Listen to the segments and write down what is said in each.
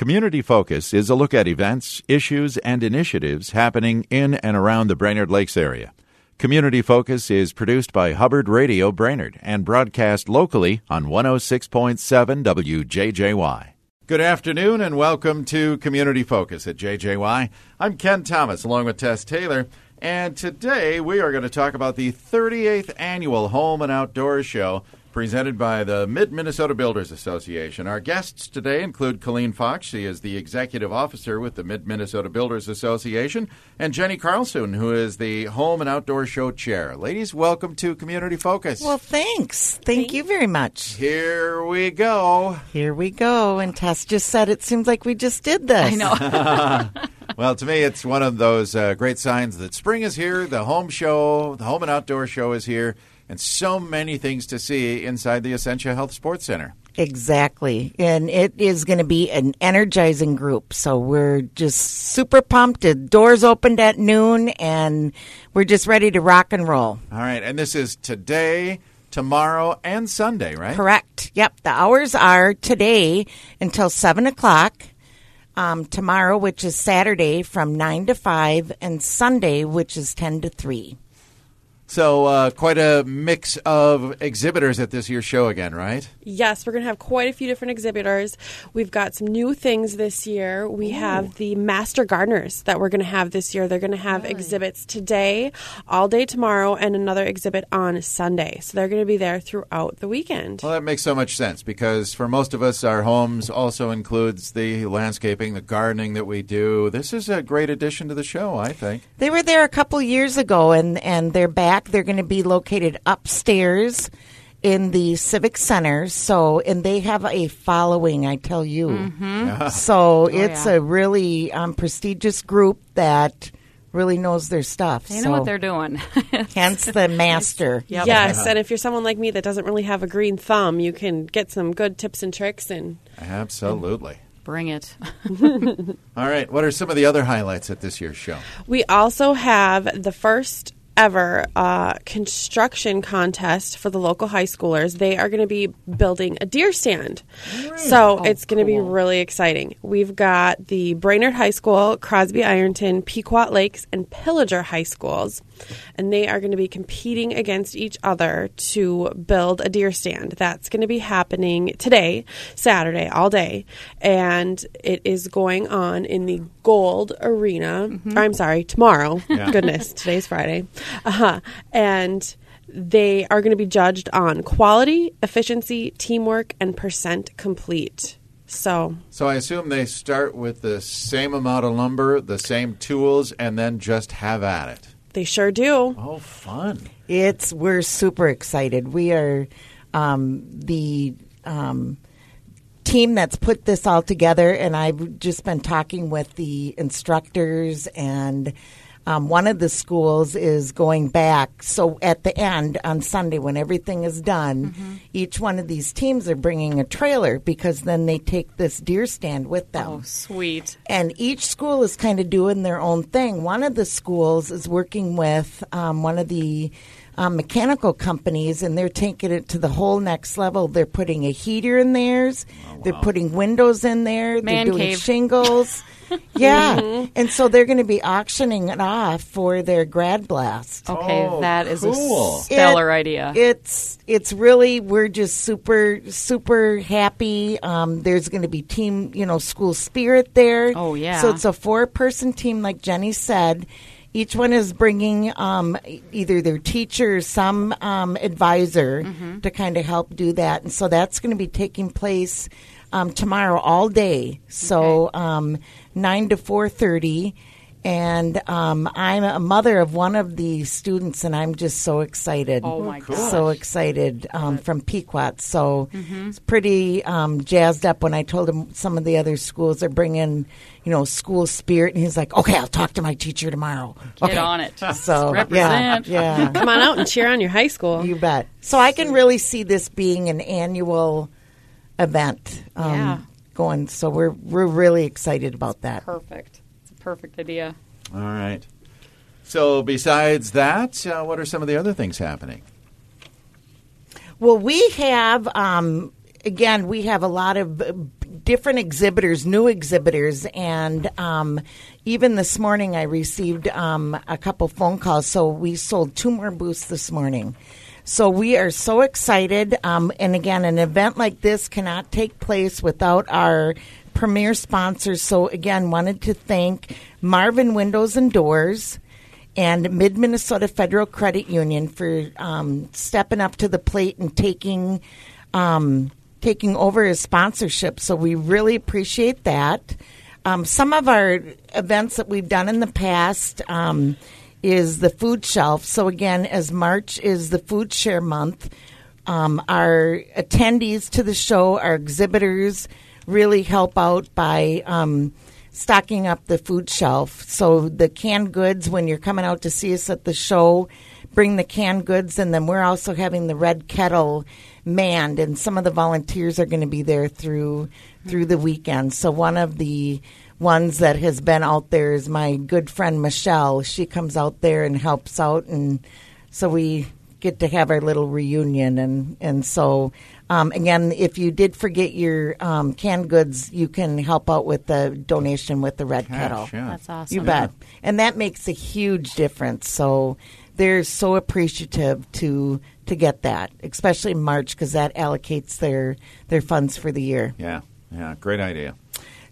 Community Focus is a look at events, issues, and initiatives happening in and around the Brainerd Lakes area. Community Focus is produced by Hubbard Radio Brainerd and broadcast locally on 106.7 WJJY. Good afternoon and welcome to Community Focus at JJY. I'm Ken Thomas along with Tess Taylor, and today we are going to talk about the 38th annual Home and Outdoor Show presented by the Mid Minnesota Builders Association. Our guests today include Colleen Fox. She is the executive officer with the Mid Minnesota Builders Association, and Jenny Carlson, who is the Home and Outdoor Show chair. Ladies, welcome to Community Focus. Well, thanks. Thank you very much. Here we go. Here we go. And Tess just said it seems like we just did this. I know. Well, to me, it's one of those uh, great signs that spring is here, the home show, the home and outdoor show is here, and so many things to see inside the Essentia Health Sports Center. Exactly. And it is going to be an energizing group. So we're just super pumped. The doors opened at noon and we're just ready to rock and roll. All right, and this is today, tomorrow, and Sunday, right? Correct. Yep. The hours are today until 7 o'clock. Um, tomorrow, which is Saturday, from 9 to 5, and Sunday, which is 10 to 3. So, uh, quite a mix of exhibitors at this year's show again, right? Yes, we're going to have quite a few different exhibitors. We've got some new things this year. We have the Master Gardeners that we're going to have this year. They're going to have exhibits today, all day tomorrow, and another exhibit on Sunday. So they're going to be there throughout the weekend. Well, that makes so much sense because for most of us, our homes also includes the landscaping, the gardening that we do. This is a great addition to the show, I think. They were there a couple years ago, and, and they're back. They're going to be located upstairs in the Civic Center. So, and they have a following, I tell you. So it's yeah. a really um, prestigious group that really knows their stuff. They know so what they're doing. hence the master. Yep. Yes, and if you're someone like me that doesn't really have a green thumb, you can get some good tips and tricks and Absolutely. Bring it. All right, what are some of the other highlights at this year's show? We also have the first ever uh, construction contest for the local high schoolers. They are going to be building a deer stand. So it's going to be really exciting. We've got the Brainerd High School, Crosby Ironton, Pequot Lakes, and Pillager High Schools. And they are going to be competing against each other to build a deer stand. That's going to be happening today, Saturday, all day. And it is going on in the Gold Arena. I'm sorry, tomorrow. Yeah. Goodness, today's Friday. Uh-huh. And they are going to be judged on quality, efficiency, teamwork, and percent complete. So, So I assume they start with the same amount of lumber, the same tools, and then just have at it. They sure do. Oh, fun. It's we're super excited. We are um, the um, team that's put this all together, and I've just been talking with the instructors and. Um, one of the schools is going back. So at the end on Sunday, when everything is done, each one of these teams are bringing a trailer because then they take this deer stand with them Oh, sweet. and each school is kind of doing their own thing. One of the schools is working with um, one of the um, mechanical companies, and they're taking it to the whole next level. They're putting a heater in theirs. They're putting windows in there. Man they're doing cave. shingles. yeah, and so they're going to be auctioning it off for their grad blast. Okay, Oh, that is cool. a stellar It- idea. It's it's really we're just super super happy. Um, there's going to be team, you know, school spirit there. Oh, yeah. So it's a four person team, like Jenny said. Each one is bringing um, either their teacher or some um, advisor Mm-hmm. to kind of help do that, and so that's going to be taking place um, tomorrow all day. So um, nine to four thirty. And um, I'm a mother of one of the students, and I'm just so excited. Oh, my cool. gosh. So excited um, from Pequot. So Mm-hmm. it's pretty um, jazzed up when I told him some of the other schools are bringing, you know, school spirit. And he's like, okay, I'll talk to my teacher tomorrow. Get okay. on it. So, Represent. yeah, yeah. Come on out and cheer on your high school. You bet. So I can really see this being an annual event um, Yeah. going. So we're we're really excited about that. Perfect. It's a perfect idea. All right. So, besides that, uh, what are some of the other things happening? Well, we have um, again, we have a lot of uh, different exhibitors, new exhibitors, and um, even this morning I received um, a couple phone calls. So we sold two more booths this morning. So we are so excited. Um, and again, an event like this cannot take place without our premier sponsors. So again, wanted to thank Marvin Windows and Doors and Mid Minnesota Federal Credit Union for um, stepping up to the plate and taking um, taking over his sponsorship. So we really appreciate that. Um, some of our events that we've done in the past um, is the food shelf. So again, as March is the food share month, um, our attendees to the show, our exhibitors, really help out by um, stocking up the food shelf. So the canned goods, when you're coming out to see us at the show, bring the canned goods, and then we're also having the red kettle manned, and some of the volunteers are going to be there through through the weekend. So one of the ones that has been out there is my good friend Michelle. She comes out there and helps out, and so we get to have our little reunion. And and so um, again, if you did forget your um, canned goods, you can help out with the donation with the Red Gosh, Kettle. yeah. That's awesome. You bet. And that makes a huge difference. So they're so appreciative to to get that, especially in March because that allocates their their funds for the year. Yeah, yeah, great idea.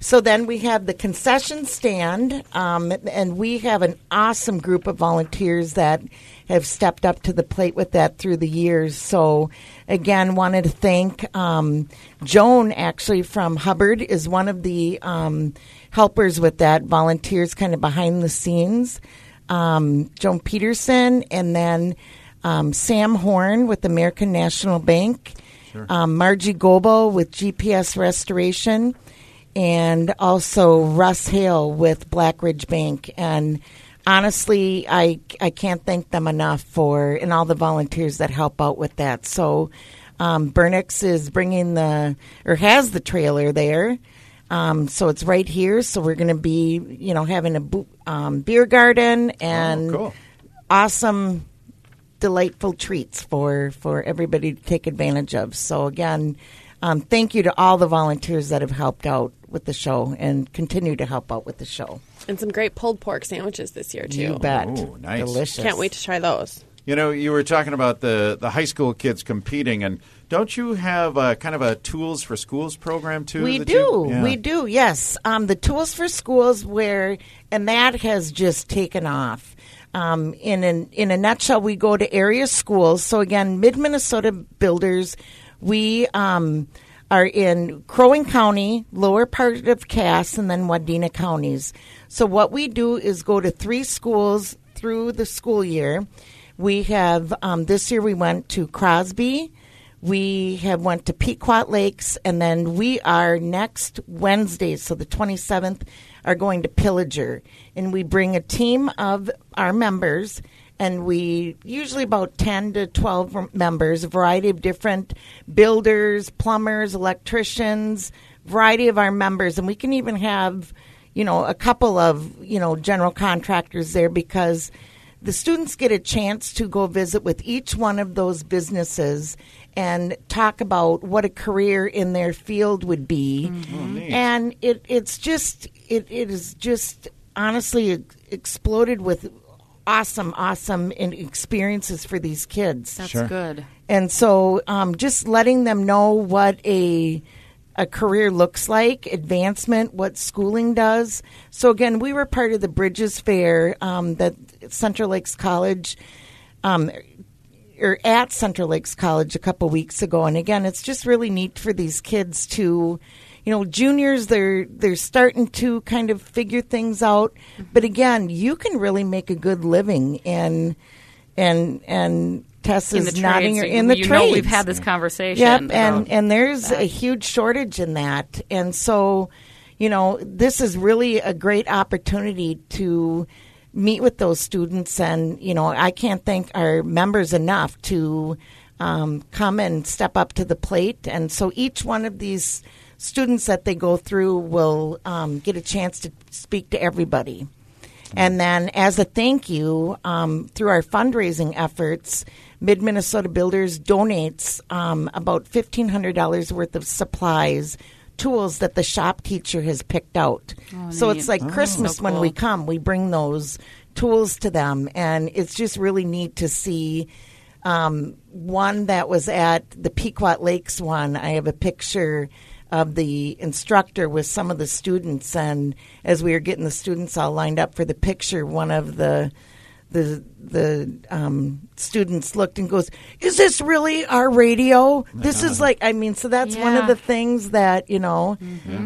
So then we have the concession stand, um, and we have an awesome group of volunteers that have stepped up to the plate with that through the years. So again, wanted to thank um, Joan actually from Hubbard is one of the um, helpers with that, volunteers kind of behind the scenes. Um, Joan Peterson, and then um, Sam Horn with American National Bank, um, Margie Goebel with GPS Restoration and also Russ Hale with Black Ridge Bank. And honestly, I I can't thank them enough for and all the volunteers that help out with that. So, um, Bernick's is bringing the or has the trailer there. Um, so it's right here. So we're going to be, you know, having a bo- um, beer garden and cool. awesome delightful treats for for everybody to take advantage of. So again, um, thank you to all the volunteers that have helped out with the show and continue to help out with the show. And some great pulled pork sandwiches this year too. You bet. Ooh, nice. Delicious. Can't wait to try those. You know, you were talking about the, the high school kids competing, and don't you have a, kind of a tools for schools program too? We do. you- yeah. We do. Yes. Um, the tools for schools where, and that has just taken off. Um, in an, in a nutshell, we go to area schools. So again, Mid Minnesota Builders, we um, are in Crow Wing County, lower part of Cass, and then Wadena counties. So what we do is go to three schools through the school year. We have um, this year we went to Crosby. We have went to Pequot Lakes, and then we are next Wednesday, so the 27th, are going to Pillager, and we bring a team of our members, and we usually about 10 to 12 members, a variety of different builders, plumbers, electricians, variety of our members, and we can even have, you know, a couple of you know general contractors there because the students get a chance to go visit with each one of those businesses and talk about what a career in their field would be. Mm-hmm. Oh, and it, it's just, it, it is just honestly exploded with awesome, awesome in- experiences for these kids. That's Sure. good. And so, um, just letting them know what a a career looks like, advancement, what schooling does. So again, we were part of the Bridges Fair um, that Central Lakes College. Um, or at Central Lakes College a couple weeks ago, and again, it's just really neat for these kids to, you know, juniors they're they're starting to kind of figure things out, but again, you can really make a good living and and and Tess In is the nodding trades, her in the you trades. know we've had this conversation. Yep, and and there's that. a huge shortage in that, and so you know this is really a great opportunity to meet with those students, and you know I can't thank our members enough to um, come and step up to the plate, and so each one of these students that they go through will um, get a chance to speak to everybody. And then, as a thank you, um, through our fundraising efforts, Mid Minnesota Builders donates um, about fifteen hundred dollars worth of supplies, tools that the shop teacher has picked out. so neat. it's like Christmas So when we come, we bring those tools to them, and it's just really neat to see. Um, one that was at the Pequot Lakes one, I have a picture of the instructor with some of the students, and as we were getting the students all lined up for the picture, one of the the the um, students looked and goes, "Is this really our radio? This is like, I mean, so that's one of the things that you know,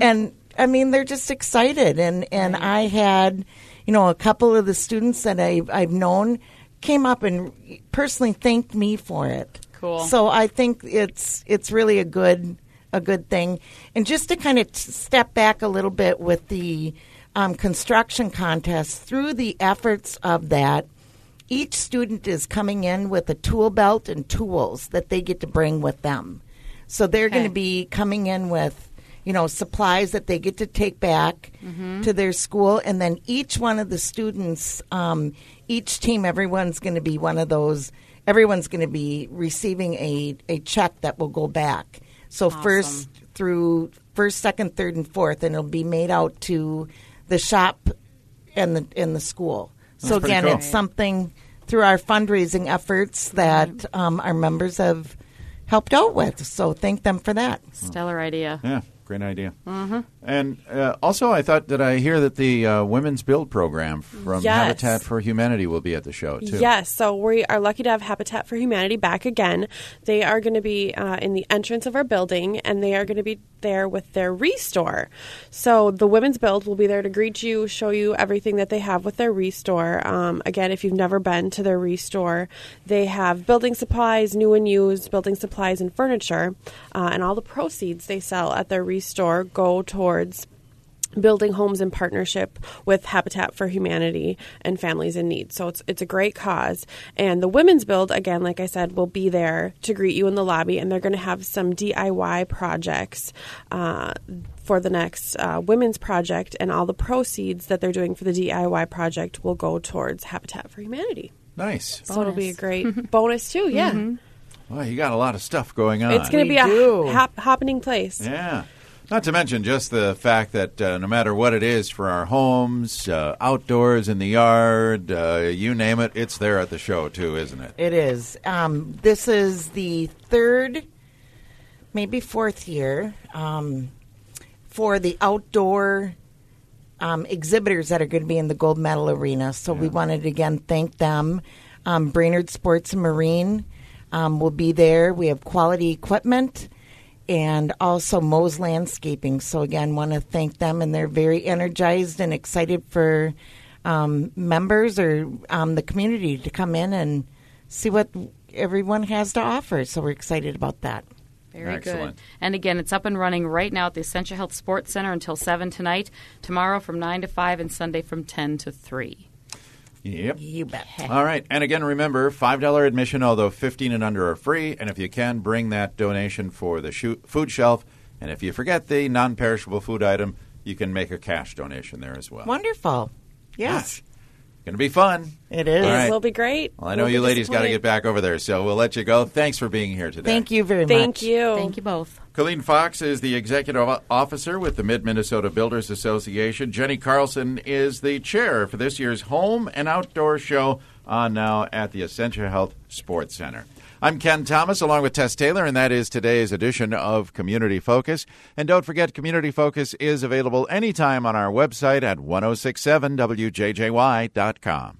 and I mean, they're just excited, and and I had, you know, a couple of the students that I I've known came up and personally thanked me for it. Cool. So I think it's it's really a good a good thing. And just to kind of t- step back a little bit with the um, construction contest, through the efforts of that, each student is coming in with a tool belt and tools that they get to bring with them. So they're going to be coming in with, you know, supplies that they get to take back to their school, and then each one of the students, um, each team, everyone's going to be one of those. Everyone's going to be receiving a a check that will go back. So first through first, second, third, and fourth, and it'll be made out to the shop and the in the school. so again, cool. it's something through our fundraising efforts that um, our members have helped out with. So thank them for that. Stellar idea. Yeah, great idea. Mm-hmm. And uh, also, I thought that I hear that the uh, Women's Build program from Yes. Habitat for Humanity will be at the show too. Yes, so we are lucky to have Habitat for Humanity back again. They are going to be uh, in the entrance of our building, and they are going to be there with their restore. So the Women's Build will be there to greet you, show you everything that they have with their restore. Um, again, if you've never been to their restore, they have building supplies, new and used building supplies and furniture, uh, and all the proceeds they sell at their restore go towards building homes in partnership with Habitat for Humanity and families in need. So it's it's a great cause. And the Women's Build again, like I said, will be there to greet you in the lobby, and they're going to have some DIY projects. Uh, for the next uh, women's project, and all the proceeds that they're doing for the DIY project will go towards Habitat for Humanity. Nice. So it'll be a great bonus too. Yeah, Well, you got a lot of stuff going on. it's going to We be a do. hap- happening place. Yeah. Not to mention just the fact that uh, no matter what it is for our homes, uh, outdoors, in the yard, uh, you name it, it's there at the show too, isn't it? It is. Um, this is the third, maybe fourth year um, for the outdoor um, exhibitors that are going to be in the gold medal arena. So we wanted to again thank them. Um, Brainerd Sports and Marine um, will be there. We have quality equipment and also Moe's Landscaping. So again, want to thank them, and they're very energized and excited for um, members or um, the community to come in and see what everyone has to offer. So we're excited about that. Very Excellent. good. And again, it's up and running right now at the Essentia Health Sports Center until 7 tonight, tomorrow from 9 to 5, and Sunday from 10 to 3. Yep. You bet. All right. And again, remember, $5 admission, although 15 and under are free. And if you can, bring that donation for the food shelf. And if you forget the non perishable food item, you can make a cash donation there as well. Wonderful. Yes, Going to be fun. it is. All right. It will be great. Well, I know We'll you ladies got to get back over there, so we'll let you go. Thanks for being here today. Thank you very Thank much. Thank you. Thank you both. Colleen Fox is the executive officer with the Mid Minnesota Builders Association. Jenny Carlson is the chair for this year's home and outdoor show on now at the Essentia Health Sports Center. I'm Ken Thomas along with Tess Taylor, and that is today's edition of Community Focus. And don't forget, Community Focus is available anytime on our website at 1067wjjy.com.